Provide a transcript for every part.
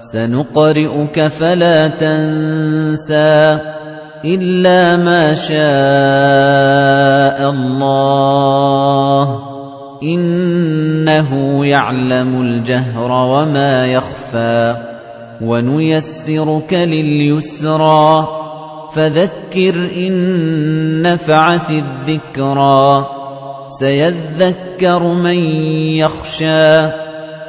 سَنُقْرِئُكَ فَلَا تَنسَىٰ إِلَّا مَا شَاءَ اللَّهُ. إِنَّهُ يَعْلَمُ الْجَهْرَ وَمَا يَخْفَىٰ وَنُيَسِّرُكَ لِلْيُسْرَىٰ. فَذَكِّرْ إِن نَّفَعَتِ الذِّكْرَىٰ. سَيَذَّكَّرُ مَن يَخْشَىٰ.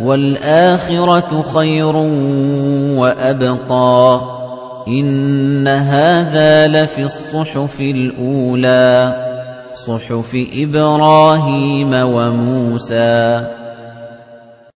وَالْآخِرَةُ خَيْرٌ وَأَبْقَىٰ. إِنَّ هَٰذَا لَفِي الصُّحُفِ الْأُولَىٰ صُحُفِ إِبْرَاهِيمَ وَمُوسَىٰ.